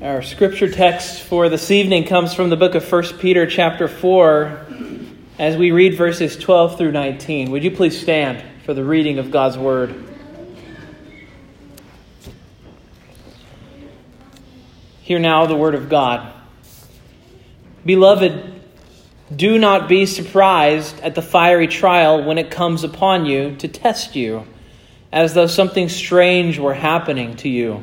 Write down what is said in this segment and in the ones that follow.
Our scripture text for this evening comes from the book of 1 Peter, chapter 4, as we read verses 12 through 19. Would you please stand for the reading of God's word? Hear now the word of God. Beloved, do not be surprised at the fiery trial when it comes upon you to test you, as though something strange were happening to you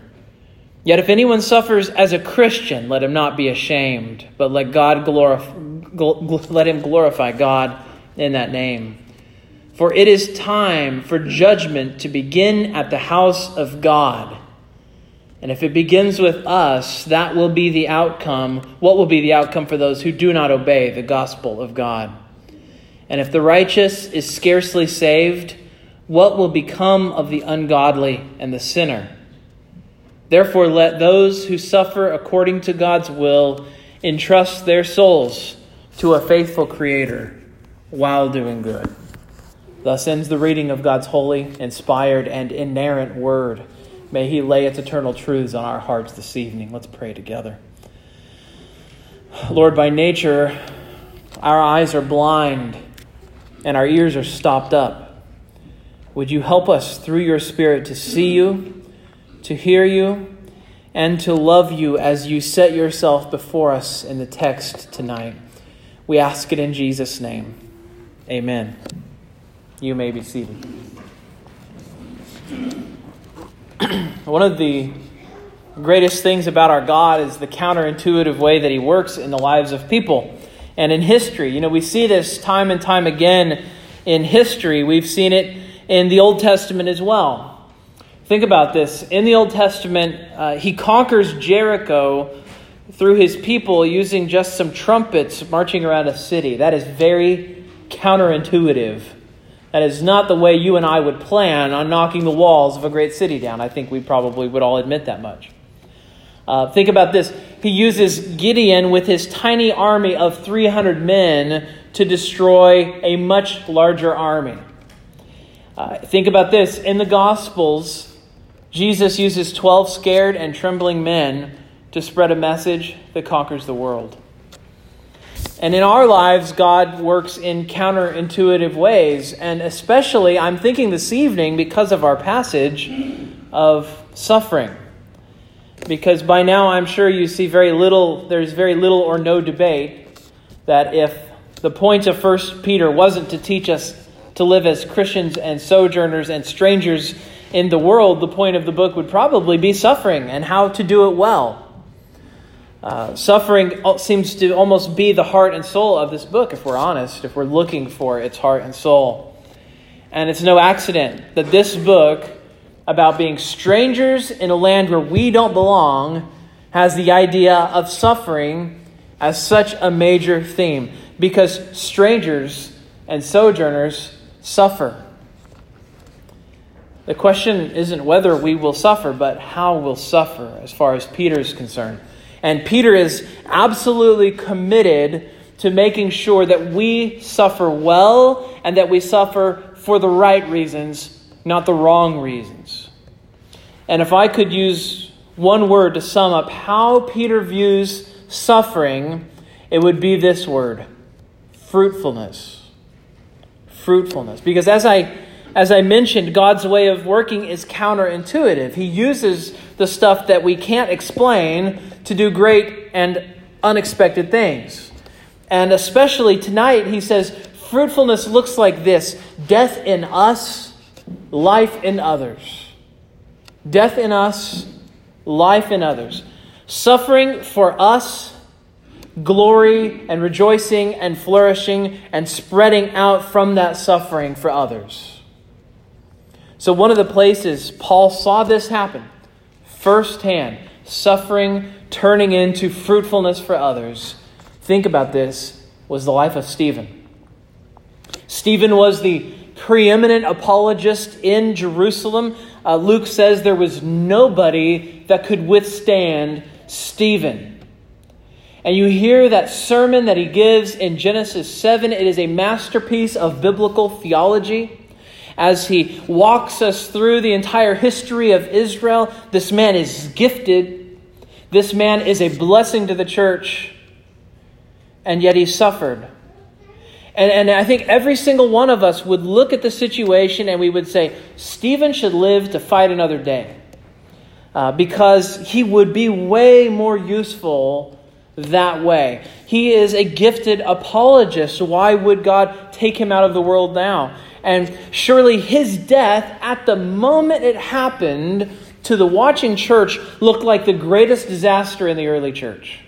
Yet if anyone suffers as a Christian, let him not be ashamed, but let God glorify, let him glorify God in that name. For it is time for judgment to begin at the house of God. And if it begins with us, that will be the outcome. What will be the outcome for those who do not obey the gospel of God? And if the righteous is scarcely saved, what will become of the ungodly and the sinner? Therefore, let those who suffer according to God's will entrust their souls to a faithful Creator while doing good. Thus ends the reading of God's holy, inspired, and inerrant word. May He lay its eternal truths on our hearts this evening. Let's pray together. Lord, by nature, our eyes are blind and our ears are stopped up. Would you help us through your Spirit to see you? To hear you, and to love you as you set yourself before us in the text tonight. We ask it in Jesus' name. Amen. You may be seated. One of the greatest things about our God is the counterintuitive way that He works in the lives of people and in history. You know, we see this time and time again in history. We've seen it in the Old Testament as well. Think about this. In the Old Testament, uh, he conquers Jericho through his people using just some trumpets marching around a city. That is very counterintuitive. That is not the way you and I would plan on knocking the walls of a great city down. I think we probably would all admit that much. Uh, think about this. He uses Gideon with his tiny army of 300 men to destroy a much larger army. Uh, think about this. In the Gospels, Jesus uses 12 scared and trembling men to spread a message that conquers the world. And in our lives, God works in counterintuitive ways. And especially, I'm thinking this evening, because of our passage, of suffering. Because by now, I'm sure you see very little, there's very little or no debate that if the point of 1 Peter wasn't to teach us to live as Christians and sojourners and strangers in the world, the point of the book would probably be suffering and how to do it well. Uh, suffering seems to almost be the heart and soul of this book, if we're honest, if we're looking for its heart and soul. And it's no accident that this book, about being strangers in a land where we don't belong, has the idea of suffering as such a major theme. Because strangers and sojourners suffer. The question isn't whether we will suffer, but how we'll suffer as far as Peter is concerned. And Peter is absolutely committed to making sure that we suffer well and that we suffer for the right reasons, not the wrong reasons. And if I could use one word to sum up how Peter views suffering, it would be this word fruitfulness. Fruitfulness. Because as I as I mentioned, God's way of working is counterintuitive. He uses the stuff that we can't explain to do great and unexpected things. And especially tonight, he says, fruitfulness looks like this death in us, life in others. Death in us, life in others. Suffering for us, glory and rejoicing and flourishing and spreading out from that suffering for others. So, one of the places Paul saw this happen firsthand, suffering turning into fruitfulness for others, think about this, was the life of Stephen. Stephen was the preeminent apologist in Jerusalem. Uh, Luke says there was nobody that could withstand Stephen. And you hear that sermon that he gives in Genesis 7. It is a masterpiece of biblical theology. As he walks us through the entire history of Israel, this man is gifted. This man is a blessing to the church. And yet he suffered. And, and I think every single one of us would look at the situation and we would say, Stephen should live to fight another day. Uh, because he would be way more useful that way. He is a gifted apologist. Why would God take him out of the world now? And surely his death, at the moment it happened to the watching church, looked like the greatest disaster in the early church.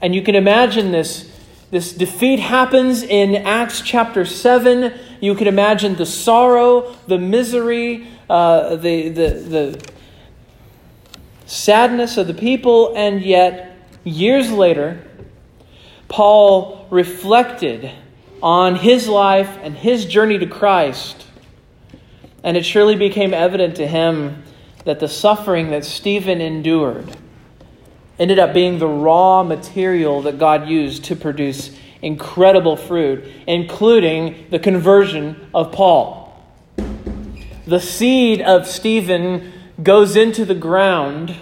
And you can imagine this, this defeat happens in Acts chapter 7. You can imagine the sorrow, the misery, uh, the, the, the sadness of the people, and yet, years later, Paul reflected on his life and his journey to Christ. And it surely became evident to him that the suffering that Stephen endured ended up being the raw material that God used to produce incredible fruit, including the conversion of Paul. The seed of Stephen goes into the ground,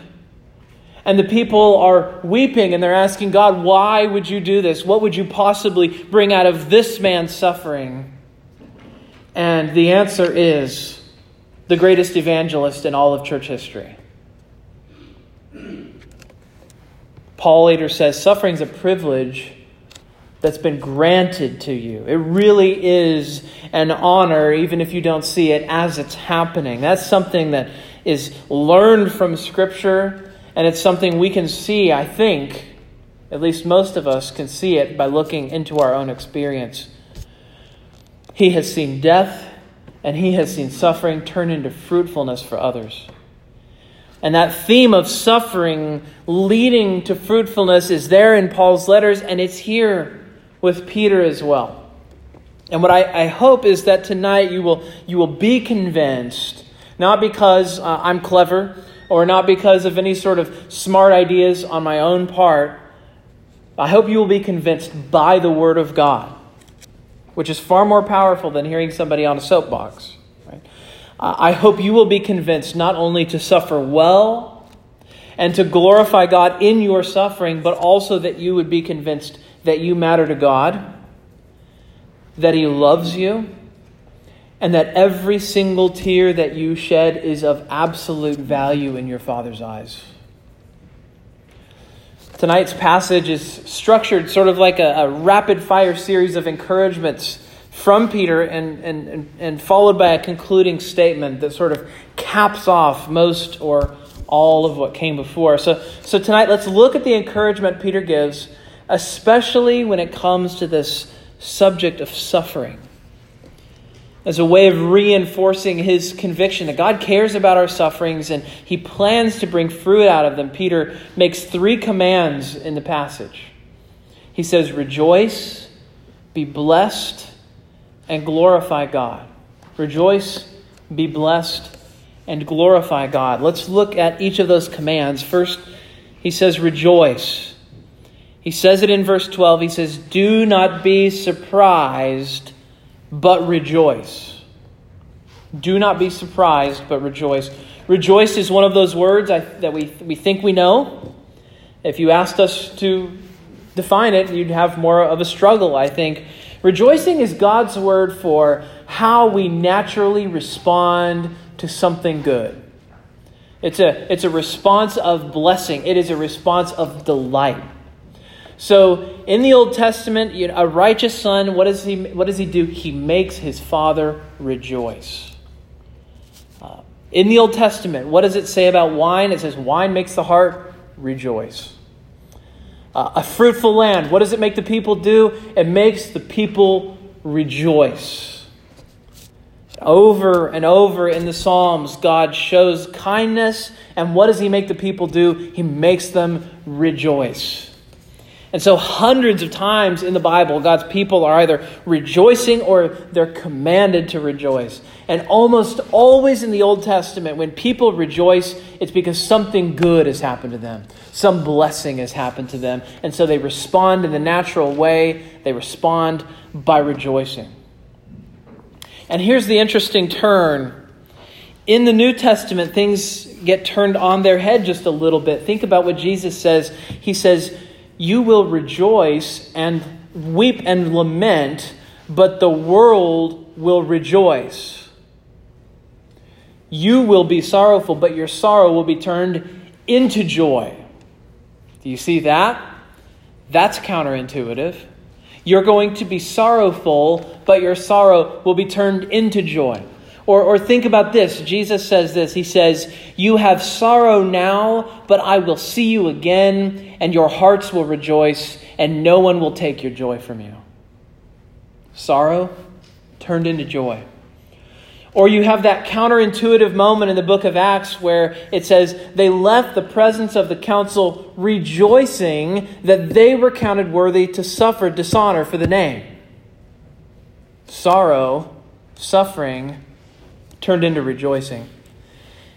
and the people are weeping and they're asking God, Why would you do this? What would you possibly bring out of this man's suffering? And the answer is the greatest evangelist in all of church history. Paul later says suffering is a privilege that's been granted to you. It really is an honor, even if you don't see it as it's happening. That's something that is learned from Scripture, and it's something we can see, I think, at least most of us can see it by looking into our own experience. He has seen death, and he has seen suffering turn into fruitfulness for others. And that theme of suffering leading to fruitfulness is there in Paul's letters, and it's here with Peter as well. And what I, I hope is that tonight you will, you will be convinced, not because uh, I'm clever or not because of any sort of smart ideas on my own part. I hope you will be convinced by the Word of God, which is far more powerful than hearing somebody on a soapbox. Right? I hope you will be convinced not only to suffer well and to glorify God in your suffering, but also that you would be convinced that you matter to God, that He loves you, and that every single tear that you shed is of absolute value in your Father's eyes. Tonight's passage is structured sort of like a, a rapid fire series of encouragements from Peter and, and, and followed by a concluding statement that sort of caps off most or all of what came before. So, so tonight, let's look at the encouragement Peter gives especially when it comes to this subject of suffering, as a way of reinforcing his conviction that God cares about our sufferings and he plans to bring fruit out of them. Peter makes three commands in the passage. He says, Rejoice, be blessed, and glorify God. Rejoice, be blessed, and glorify God. Let's look at each of those commands. First, he says, Rejoice. He says it in verse 12. He says, Do not be surprised, but rejoice. Do not be surprised, but rejoice. Rejoice is one of those words I, that we, we think we know. If you asked us to define it, you'd have more of a struggle, I think. Rejoicing is God's word for how we naturally respond to something good. It's a, it's a response of blessing, it is a response of delight. So in the Old Testament, you know, a righteous son, what does he, what does he do? He makes his father rejoice. Uh, in the Old Testament, what does it say about wine? It says, wine makes the heart rejoice. Uh, a fruitful land, what does it make the people do? It makes the people rejoice. Over and over in the Psalms, God shows kindness, and what does He make the people do? He makes them rejoice. And so, hundreds of times in the Bible, God's people are either rejoicing or they're commanded to rejoice. And almost always in the Old Testament, when people rejoice, it's because something good has happened to them, some blessing has happened to them. And so they respond in the natural way, they respond by rejoicing. And here's the interesting turn. In the New Testament, things get turned on their head just a little bit. Think about what Jesus says. He says, you will rejoice and weep and lament, but the world will rejoice. You will be sorrowful, but your sorrow will be turned into joy. Do you see that? That's counterintuitive. You're going to be sorrowful, but your sorrow will be turned into joy. Or, or think about this. Jesus says this. He says, You have sorrow now, but I will see you again, and your hearts will rejoice, and no one will take your joy from you. Sorrow turned into joy. Or you have that counterintuitive moment in the book of Acts where it says, They left the presence of the council rejoicing that they were counted worthy to suffer dishonor for the name. Sorrow, suffering, turned into rejoicing.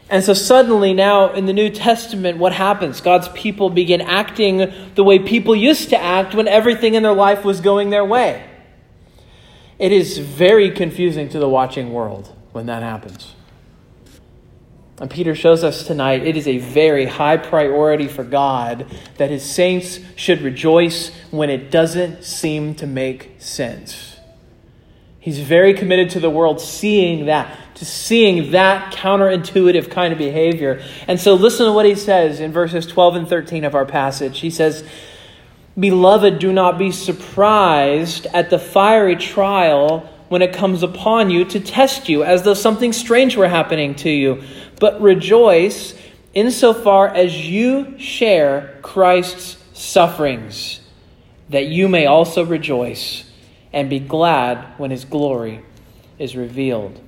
And so suddenly, now in the New Testament, what happens? God's people begin acting the way people used to act when everything in their life was going their way. It is very confusing to the watching world when that happens. And Peter shows us tonight it is a very high priority for God that his saints should rejoice when it doesn't seem to make sense. He's very committed to the world seeing that seeing that counterintuitive kind of behavior. And so listen to what he says in verses 12 and 13 of our passage. He says, Beloved, do not be surprised at the fiery trial when it comes upon you to test you, as though something strange were happening to you. But rejoice insofar as you share Christ's sufferings, that you may also rejoice and be glad when his glory is revealed.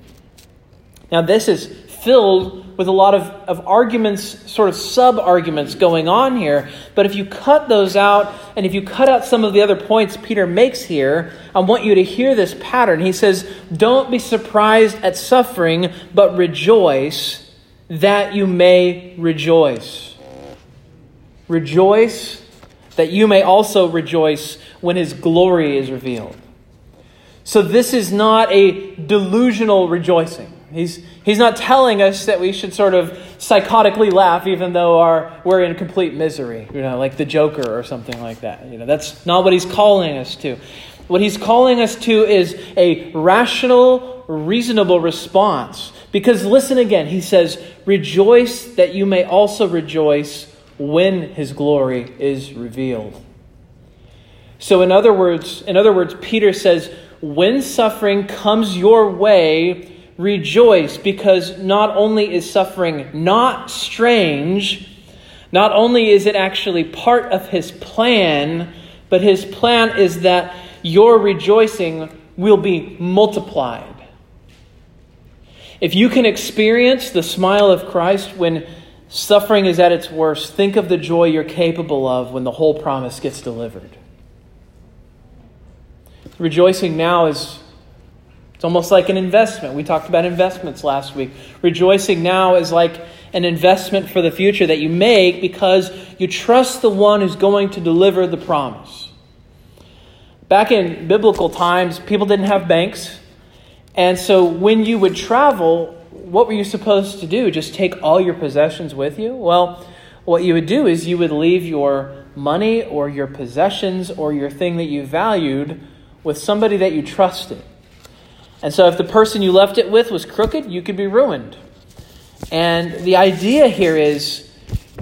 Now, this is filled with a lot of, of arguments, sort of sub arguments going on here. But if you cut those out, and if you cut out some of the other points Peter makes here, I want you to hear this pattern. He says, Don't be surprised at suffering, but rejoice that you may rejoice. Rejoice that you may also rejoice when his glory is revealed. So, this is not a delusional rejoicing. He's, he's not telling us that we should sort of psychotically laugh even though our, we're in complete misery, you know, like the Joker or something like that. You know, that's not what he's calling us to. What he's calling us to is a rational, reasonable response. Because listen again, he says, Rejoice that you may also rejoice when his glory is revealed. So in other words, in other words, Peter says, when suffering comes your way, rejoice because not only is suffering not strange, not only is it actually part of his plan, but his plan is that your rejoicing will be multiplied. If you can experience the smile of Christ when suffering is at its worst, think of the joy you're capable of when the whole promise gets delivered. Rejoicing now is it's almost like an investment. We talked about investments last week. Rejoicing now is like an investment for the future that you make because you trust the one who's going to deliver the promise. Back in biblical times, people didn't have banks. And so when you would travel, what were you supposed to do? Just take all your possessions with you? Well, what you would do is you would leave your money or your possessions or your thing that you valued with somebody that you trusted. And so, if the person you left it with was crooked, you could be ruined. And the idea here is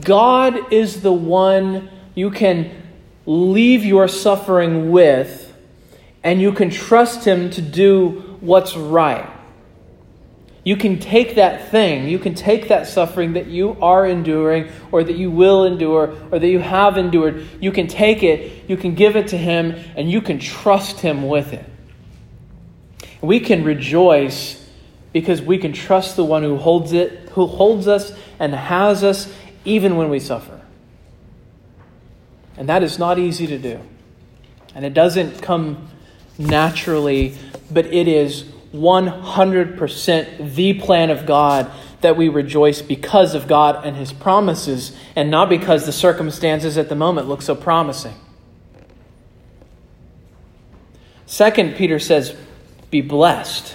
God is the one you can leave your suffering with, and you can trust Him to do what's right. You can take that thing, you can take that suffering that you are enduring, or that you will endure, or that you have endured. You can take it, you can give it to Him, and you can trust Him with it. We can rejoice because we can trust the one who holds it, who holds us and has us even when we suffer. And that is not easy to do. And it doesn't come naturally, but it is 100% the plan of God that we rejoice because of God and His promises, and not because the circumstances at the moment look so promising. Second, Peter says, be blessed.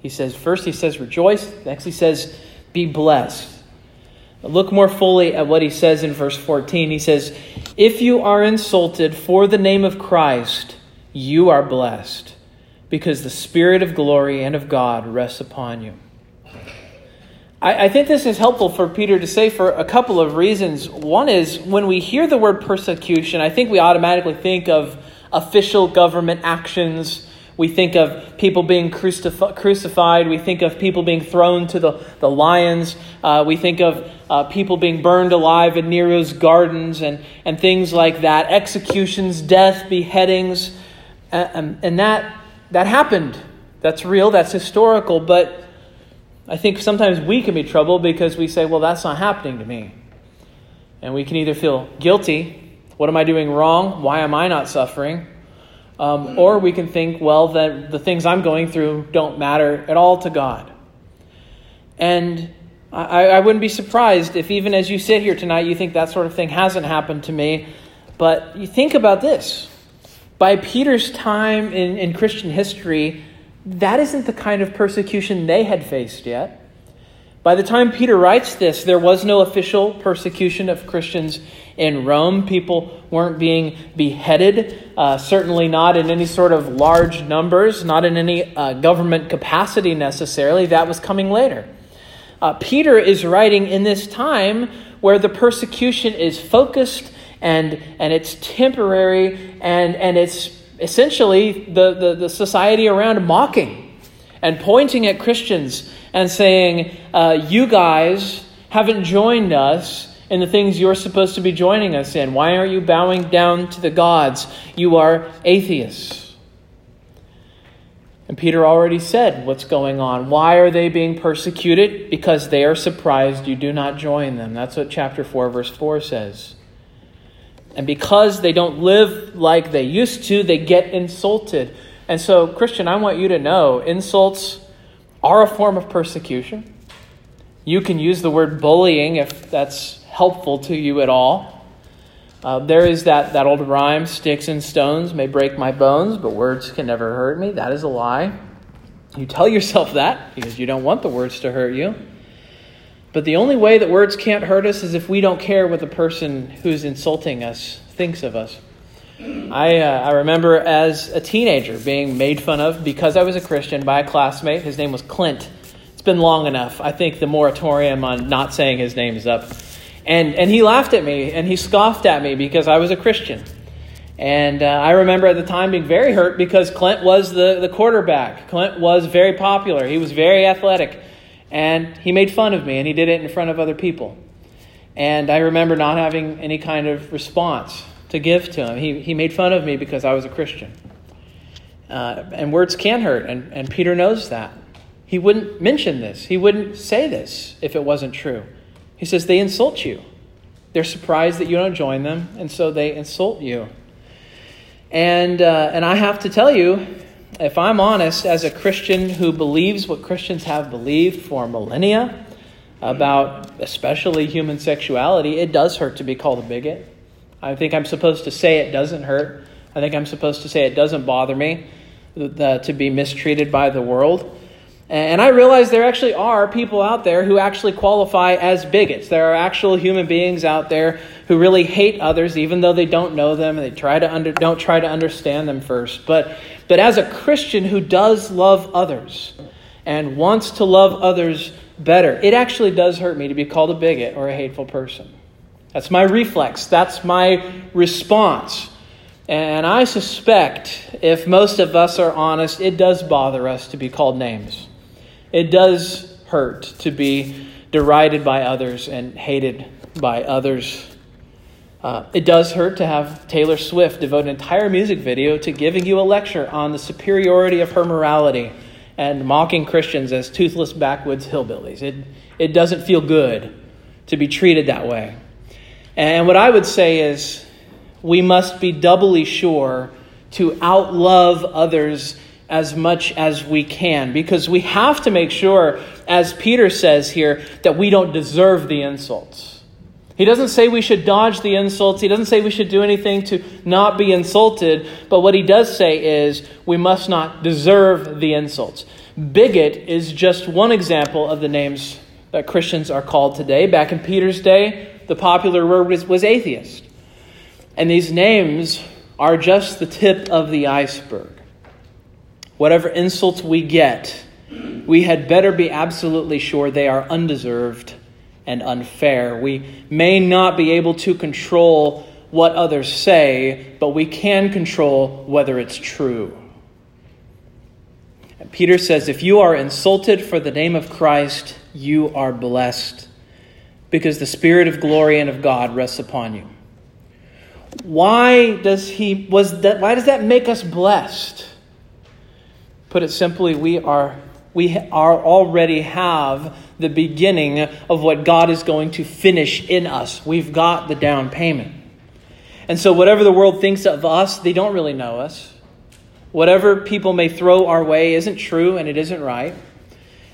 He says, first he says, rejoice. Next he says, be blessed. Look more fully at what he says in verse 14. He says, If you are insulted for the name of Christ, you are blessed, because the Spirit of glory and of God rests upon you. I, I think this is helpful for Peter to say for a couple of reasons. One is when we hear the word persecution, I think we automatically think of official government actions we think of people being crucified. We think of people being thrown to the, the lions. Uh, we think of uh, people being burned alive in Nero's gardens and, and things like that. Executions, death, beheadings. and, and that, that happened. That's real, that's historical. But I think sometimes we can be troubled because we say, well, that's not happening to me. And we can either feel guilty. What am I doing wrong? Why am I not suffering? Um, or we can think, well, that the things I'm going through don't matter at all to God. And I, I wouldn't be surprised if, even as you sit here tonight, you think that sort of thing hasn't happened to me. But you think about this. By Peter's time in, in Christian history, that isn't the kind of persecution they had faced yet. By the time Peter writes this, there was no official persecution of Christians in Rome. People weren't being beheaded, uh, certainly not in any sort of large numbers, not in any uh, government capacity necessarily. That was coming later. Uh, Peter is writing in this time where the persecution is focused and, and it's temporary and, and it's essentially the, the, the society around mocking and pointing at Christians and saying, uh, You guys haven't joined us in the things you're supposed to be joining us in. Why aren't you bowing down to the gods? You are atheists. And Peter already said what's going on. Why are they being persecuted? Because they are surprised you do not join them. That's what chapter 4, verse 4 says. And because they don't live like they used to, they get insulted. And so, Christian, I want you to know insults are a form of persecution. You can use the word bullying if that's helpful to you at all. Uh, there is that, that old rhyme sticks and stones may break my bones, but words can never hurt me. That is a lie. You tell yourself that because you don't want the words to hurt you. But the only way that words can't hurt us is if we don't care what the person who's insulting us thinks of us. I, uh, I remember as a teenager being made fun of because I was a Christian by a classmate. His name was Clint. It's been long enough. I think the moratorium on not saying his name is up. And, and he laughed at me and he scoffed at me because I was a Christian. And uh, I remember at the time being very hurt because Clint was the, the quarterback. Clint was very popular, he was very athletic. And he made fun of me and he did it in front of other people. And I remember not having any kind of response to give to him. He, he made fun of me because I was a Christian. Uh, and words can hurt, and, and Peter knows that. He wouldn't mention this, he wouldn't say this if it wasn't true. He says, They insult you. They're surprised that you don't join them, and so they insult you. And, uh, and I have to tell you, if I'm honest, as a Christian who believes what Christians have believed for millennia about especially human sexuality, it does hurt to be called a bigot. I think I'm supposed to say it doesn't hurt. I think I'm supposed to say it doesn't bother me the, to be mistreated by the world. And I realize there actually are people out there who actually qualify as bigots. There are actual human beings out there who really hate others, even though they don't know them. And they try to under, don't try to understand them first. But, but as a Christian who does love others and wants to love others better, it actually does hurt me to be called a bigot or a hateful person. That's my reflex. That's my response. And I suspect, if most of us are honest, it does bother us to be called names. It does hurt to be derided by others and hated by others. Uh, it does hurt to have Taylor Swift devote an entire music video to giving you a lecture on the superiority of her morality and mocking Christians as toothless backwoods hillbillies. It, it doesn't feel good to be treated that way. And what I would say is we must be doubly sure to outlove others as much as we can because we have to make sure, as Peter says here, that we don't deserve the insults. He doesn't say we should dodge the insults. He doesn't say we should do anything to not be insulted. But what he does say is we must not deserve the insults. Bigot is just one example of the names that Christians are called today. Back in Peter's day, the popular word was, was atheist. And these names are just the tip of the iceberg. Whatever insults we get, we had better be absolutely sure they are undeserved and unfair. We may not be able to control what others say, but we can control whether it's true. And Peter says, If you are insulted for the name of Christ, you are blessed, because the Spirit of glory and of God rests upon you. Why does he was that why does that make us blessed? Put it simply, we are we are already have the beginning of what God is going to finish in us. We've got the down payment. And so whatever the world thinks of us, they don't really know us. Whatever people may throw our way isn't true and it isn't right.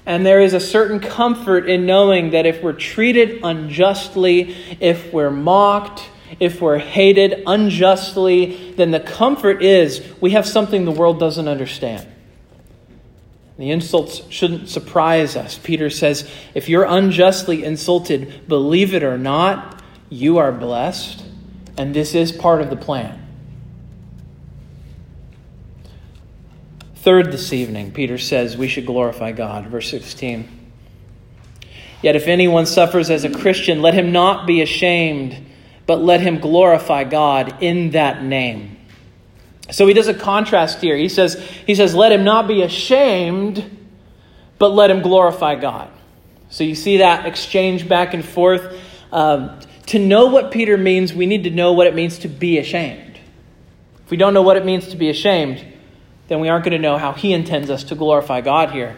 And there is a certain comfort in knowing that if we're treated unjustly, if we're mocked, if we're hated unjustly, then the comfort is we have something the world doesn't understand. The insults shouldn't surprise us. Peter says, if you're unjustly insulted, believe it or not, you are blessed, and this is part of the plan. Third, this evening, Peter says we should glorify God. Verse 16. Yet if anyone suffers as a Christian, let him not be ashamed but let him glorify God in that name. So he does a contrast here. He says, he says, let him not be ashamed, but let him glorify God. So you see that exchange back and forth. Um, to know what Peter means, we need to know what it means to be ashamed. If we don't know what it means to be ashamed, then we aren't going to know how he intends us to glorify God here.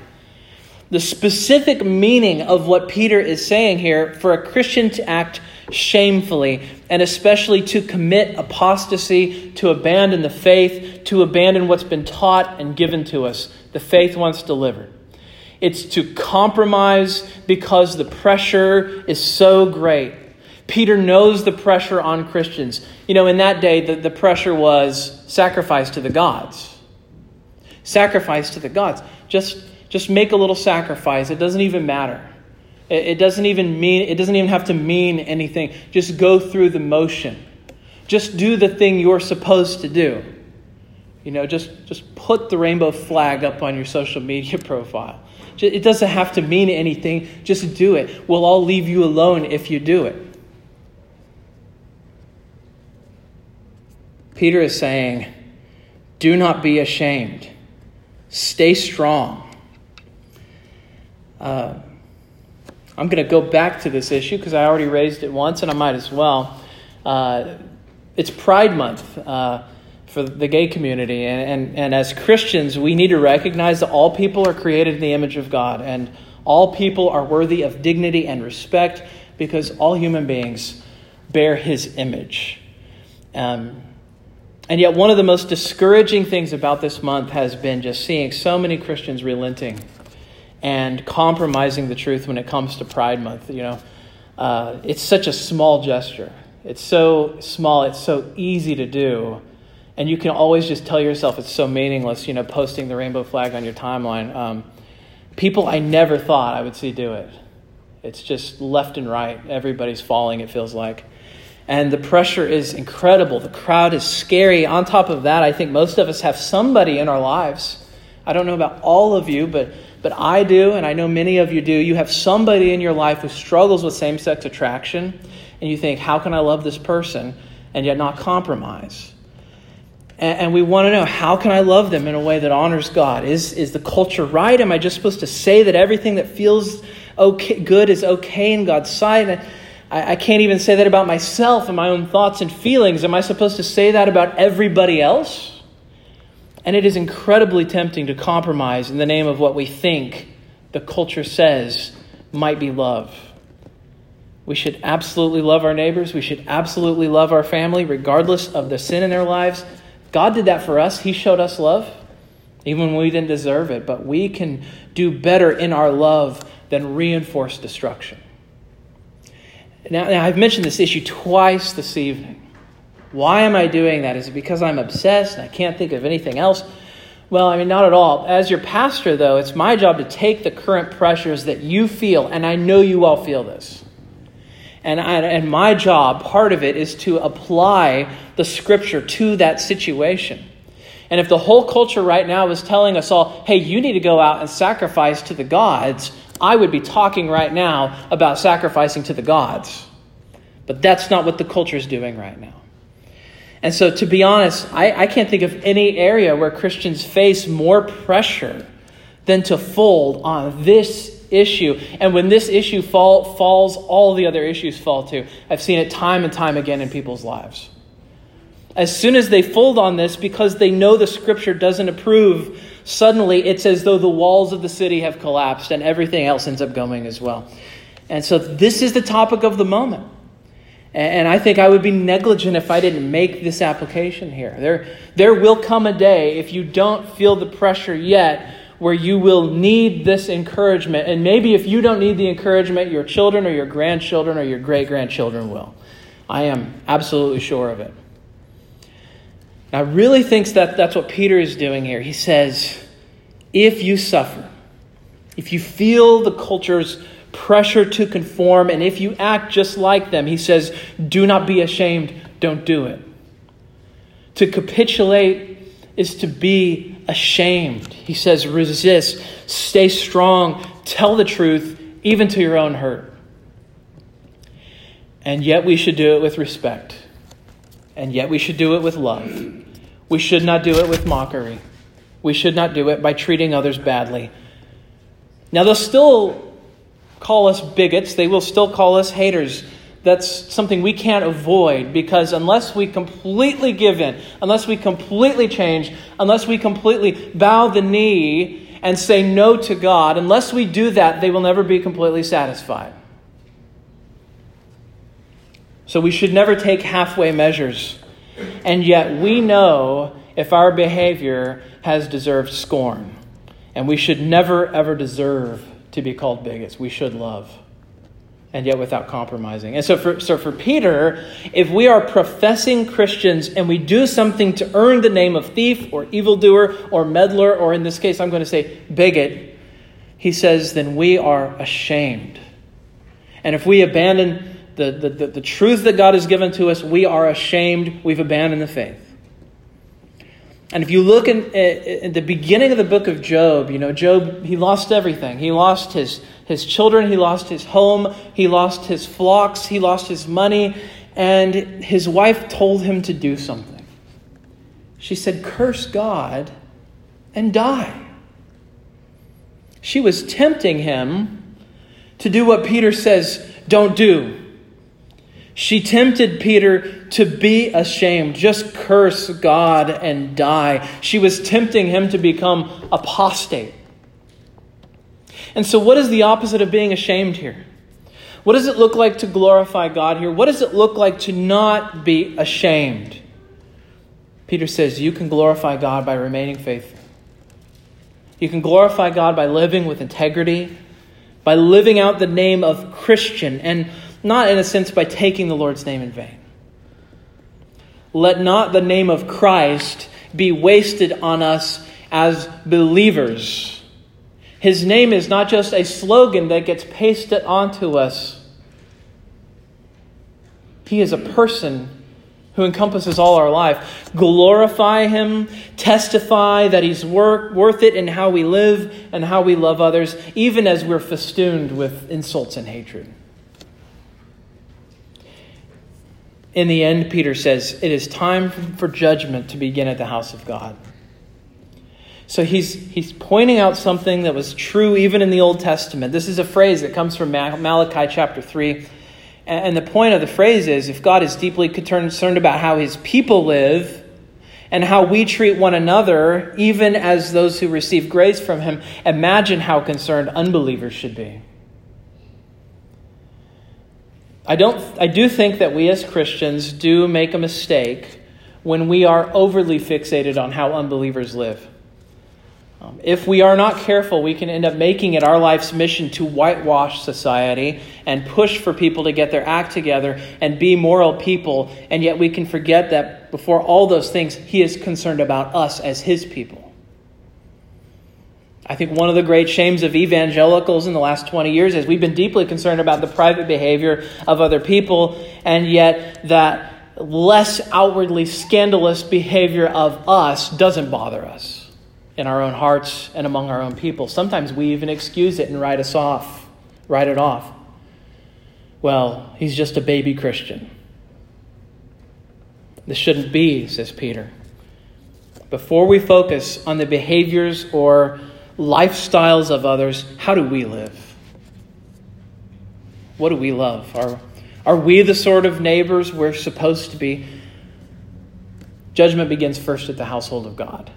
The specific meaning of what Peter is saying here for a Christian to act shamefully, and especially to commit apostasy, to abandon the faith, to abandon what's been taught and given to us, the faith once delivered. It's to compromise because the pressure is so great. Peter knows the pressure on Christians. You know, in that day, the, the pressure was sacrifice to the gods. Sacrifice to the gods. Just, just make a little sacrifice. It doesn't even matter. It doesn't even mean it doesn't even have to mean anything. Just go through the motion. Just do the thing you're supposed to do. You know, just just put the rainbow flag up on your social media profile. It doesn't have to mean anything. Just do it. We'll all leave you alone if you do it. Peter is saying, do not be ashamed. Stay strong. Uh, I'm going to go back to this issue because I already raised it once and I might as well. Uh, it's Pride Month uh, for the gay community, and, and, and as Christians, we need to recognize that all people are created in the image of God, and all people are worthy of dignity and respect because all human beings bear His image. Um, and yet, one of the most discouraging things about this month has been just seeing so many Christians relenting and compromising the truth when it comes to Pride Month. You know, uh, it's such a small gesture. It's so small. It's so easy to do, and you can always just tell yourself it's so meaningless. You know, posting the rainbow flag on your timeline. Um, people I never thought I would see do it. It's just left and right. Everybody's falling. It feels like. And the pressure is incredible. The crowd is scary. On top of that, I think most of us have somebody in our lives. I don't know about all of you, but but I do, and I know many of you do. You have somebody in your life who struggles with same sex attraction, and you think, how can I love this person and yet not compromise? And, and we want to know, how can I love them in a way that honors God? Is, is the culture right? Am I just supposed to say that everything that feels okay, good is okay in God's sight? And I, I can't even say that about myself and my own thoughts and feelings. Am I supposed to say that about everybody else? And it is incredibly tempting to compromise in the name of what we think the culture says might be love. We should absolutely love our neighbors. We should absolutely love our family, regardless of the sin in their lives. God did that for us. He showed us love, even when we didn't deserve it. But we can do better in our love than reinforce destruction. Now, now, I've mentioned this issue twice this evening. Why am I doing that? Is it because I'm obsessed and I can't think of anything else? Well, I mean, not at all. As your pastor, though, it's my job to take the current pressures that you feel, and I know you all feel this. And, I, and my job, part of it, is to apply the scripture to that situation. And if the whole culture right now is telling us all, hey, you need to go out and sacrifice to the gods, I would be talking right now about sacrificing to the gods. But that's not what the culture is doing right now. And so, to be honest, I, I can't think of any area where Christians face more pressure than to fold on this issue. And when this issue fall, falls, all the other issues fall too. I've seen it time and time again in people's lives. As soon as they fold on this because they know the scripture doesn't approve, suddenly it's as though the walls of the city have collapsed and everything else ends up going as well. And so this is the topic of the moment. And I think I would be negligent if I didn't make this application here. There, there will come a day, if you don't feel the pressure yet, where you will need this encouragement. And maybe if you don't need the encouragement, your children or your grandchildren or your great grandchildren will. I am absolutely sure of it. I really think that that's what Peter is doing here. He says, if you suffer, if you feel the culture's pressure to conform, and if you act just like them, he says, do not be ashamed, don't do it. To capitulate is to be ashamed. He says, resist, stay strong, tell the truth, even to your own hurt. And yet we should do it with respect. And yet we should do it with love. We should not do it with mockery. We should not do it by treating others badly. Now, they'll still call us bigots, they will still call us haters. That's something we can't avoid because unless we completely give in, unless we completely change, unless we completely bow the knee and say no to God, unless we do that, they will never be completely satisfied. So we should never take halfway measures. And yet we know if our behavior has deserved scorn. And we should never, ever deserve to be called bigots. We should love and yet without compromising. And so for, so for Peter, if we are professing Christians and we do something to earn the name of thief or evildoer or meddler, or in this case, I'm going to say bigot, he says, then we are ashamed. And if we abandon the, the, the, the truth that God has given to us, we are ashamed. We've abandoned the faith. And if you look in, the beginning of the book of Job, you know, Job, he lost everything. He lost his, his children, he lost his home, he lost his flocks, he lost his money, and his wife told him to do something. She said, Curse God and die. She was tempting him to do what Peter says don't do. She tempted Peter to be ashamed, just curse God and die. She was tempting him to become apostate. And so, what is the opposite of being ashamed here? What does it look like to glorify God here? What does it look like to not be ashamed? Peter says you can glorify God by remaining faithful. You can glorify God by living with integrity, by living out the name of Christian, and not in a sense by taking the Lord's name in vain. Let not the name of Christ be wasted on us as believers. His name is not just a slogan that gets pasted onto us. He is a person who encompasses all our life. Glorify Him, testify that He's wor- worth it in how we live and how we love others, even as we're festooned with insults and hatred. In the end, Peter says, it is time for judgment to begin at the house of God. So he's, he's pointing out something that was true even in the Old Testament. This is a phrase that comes from Malachi chapter 3. And the point of the phrase is if God is deeply concerned about how his people live and how we treat one another, even as those who receive grace from him, imagine how concerned unbelievers should be. I, don't, I do think that we as Christians do make a mistake when we are overly fixated on how unbelievers live. Um, if we are not careful, we can end up making it our life's mission to whitewash society and push for people to get their act together and be moral people, and yet we can forget that before all those things, He is concerned about us as His people. I think one of the great shames of evangelicals in the last 20 years is we've been deeply concerned about the private behavior of other people, and yet that less outwardly scandalous behavior of us doesn't bother us in our own hearts and among our own people. Sometimes we even excuse it and write us off, write it off. Well, he's just a baby Christian. This shouldn't be, says Peter. Before we focus on the behaviors or lifestyles of others, how do we live? What do we love? Are, are we the sort of neighbors we're supposed to be? Judgment begins first at the household of God.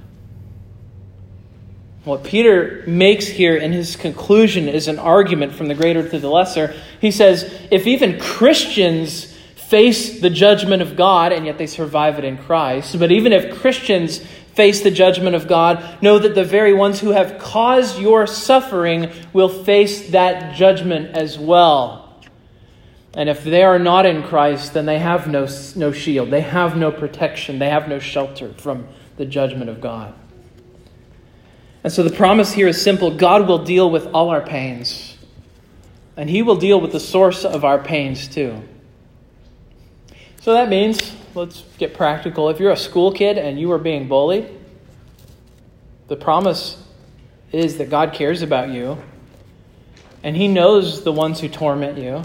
What Peter makes here in his conclusion is an argument from the greater to the lesser. He says, if even Christians face the judgment of God, and yet they survive it in Christ, but even if Christians face the judgment of God, know that the very ones who have caused your suffering will face that judgment as well. And if they are not in Christ, then they have no, no shield, they have no protection, they have no shelter from the judgment of God. And so the promise here is simple God will deal with all our pains, and He will deal with the source of our pains too. So that means, let's get practical. If you're a school kid and you are being bullied, the promise is that God cares about you, and He knows the ones who torment you,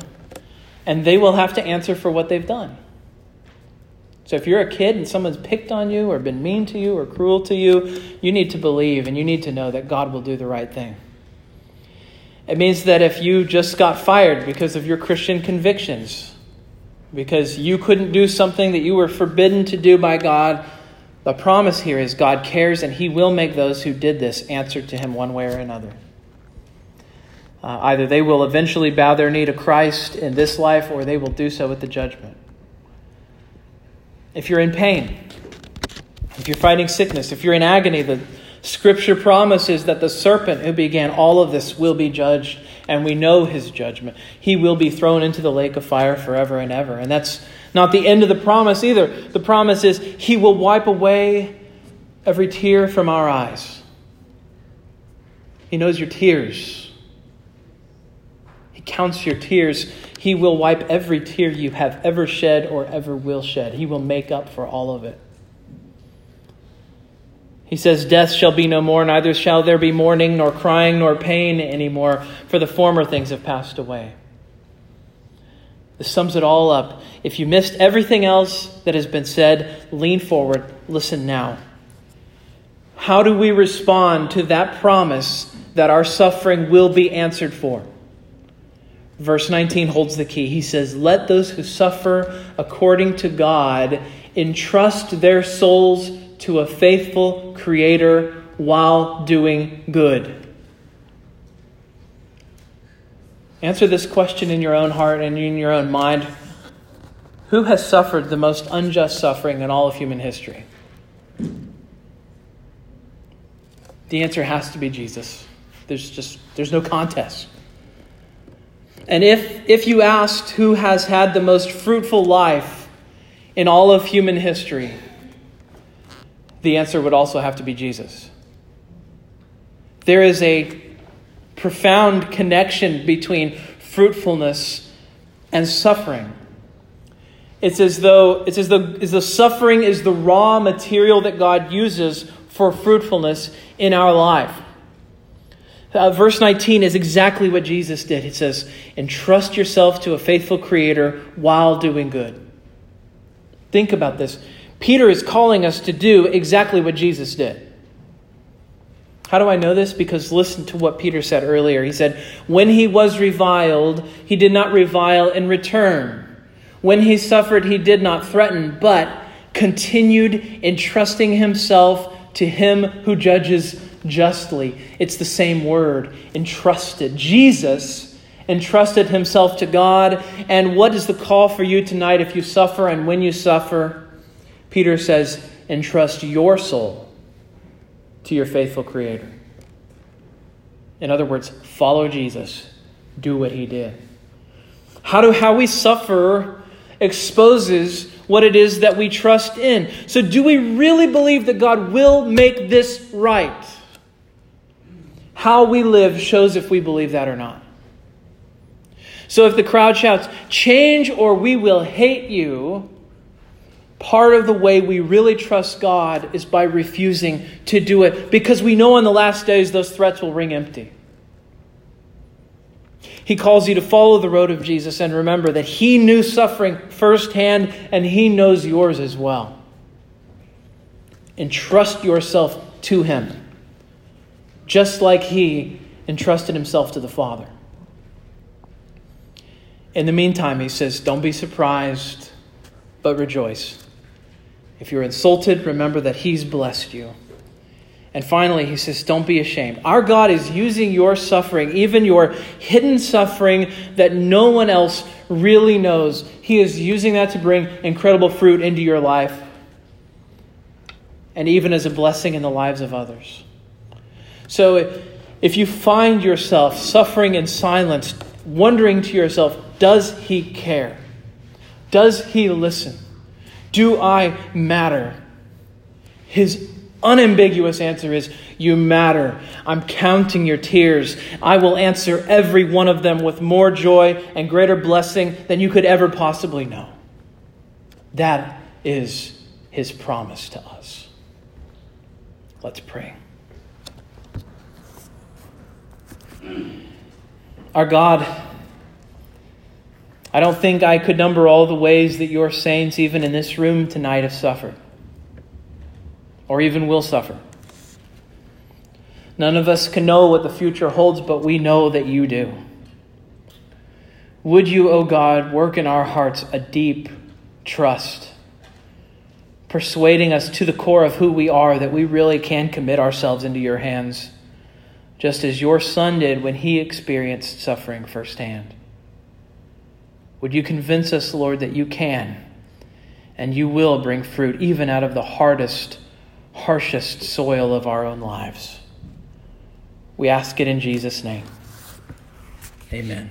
and they will have to answer for what they've done. So if you're a kid and someone's picked on you or been mean to you or cruel to you, you need to believe and you need to know that God will do the right thing. It means that if you just got fired because of your Christian convictions, because you couldn't do something that you were forbidden to do by God, the promise here is God cares and He will make those who did this answer to Him one way or another. Uh, either they will eventually bow their knee to Christ in this life or they will do so at the judgment if you're in pain, if you're fighting sickness, if you're in agony, the scripture promises that the serpent who began all of this will be judged, and we know his judgment. He will be thrown into the lake of fire forever and ever. And that's not the end of the promise either. The promise is he will wipe away every tear from our eyes. He knows your tears. He counts your tears. He will wipe every tear you have ever shed or ever will shed. He will make up for all of it. He says, Death shall be no more, neither shall there be mourning, nor crying, nor pain anymore, for the former things have passed away. This sums it all up. If you missed everything else that has been said, lean forward, listen now. How do we respond to that promise that our suffering will be answered for? Verse 19 holds the key. He says, Let those who suffer according to God entrust their souls to a faithful Creator while doing good. Answer this question in your own heart and in your own mind. Who has suffered the most unjust suffering in all of human history? The answer has to be Jesus. There's just there's no contest. And if, if you asked who has had the most fruitful life in all of human history, the answer would also have to be Jesus. There is a profound connection between fruitfulness and suffering. It's as though it's as though, as though suffering is the raw material that God uses for fruitfulness in our life. Uh, verse 19 is exactly what Jesus did. It says, Entrust yourself to a faithful Creator while doing good. Think about this. Peter is calling us to do exactly what Jesus did. How do I know this? Because listen to what Peter said earlier. He said, When he was reviled, he did not revile in return. When he suffered, he did not threaten, but continued entrusting himself to him who judges justly. It's the same word, entrusted. Jesus entrusted himself to God. And what is the call for you tonight if you suffer and when you suffer? Peter says, entrust your soul to your faithful Creator. In other words, follow Jesus, do what he did. How do how we suffer exposes what it is that we trust in. So do we really believe that God will make this right? How we live shows if we believe that or not. So if the crowd shouts, change or we will hate you, part of the way we really trust God is by refusing to do it because we know in the last days those threats will ring empty. He calls you to follow the road of Jesus and remember that He knew suffering firsthand and He knows yours as well. Entrust yourself to Him just like he entrusted himself to the Father. In the meantime, he says, Don't be surprised, but rejoice. If you're insulted, remember that he's blessed you. And finally, he says, Don't be ashamed. Our God is using your suffering, even your hidden suffering that no one else really knows. He is using that to bring incredible fruit into your life and even as a blessing in the lives of others. So if you find yourself suffering in silence, wondering to yourself, does he care? Does he listen? Do I matter? His unambiguous answer is, You matter. I'm counting your tears. I will answer every one of them with more joy and greater blessing than you could ever possibly know. That is his promise to us. Let's pray. Our God, I don't think I could number all the ways that your saints, even in this room tonight, have suffered or even will suffer. None of us can know what the future holds, but we know that you do. Would you, O oh God, work in our hearts a deep trust, persuading us to the core of who we are that we really can commit ourselves into your hands? just as your son did when he experienced suffering firsthand. Would you convince us, Lord, that you can and you will bring fruit even out of the hardest, harshest soil of our own lives? We ask it in Jesus' name. Amen.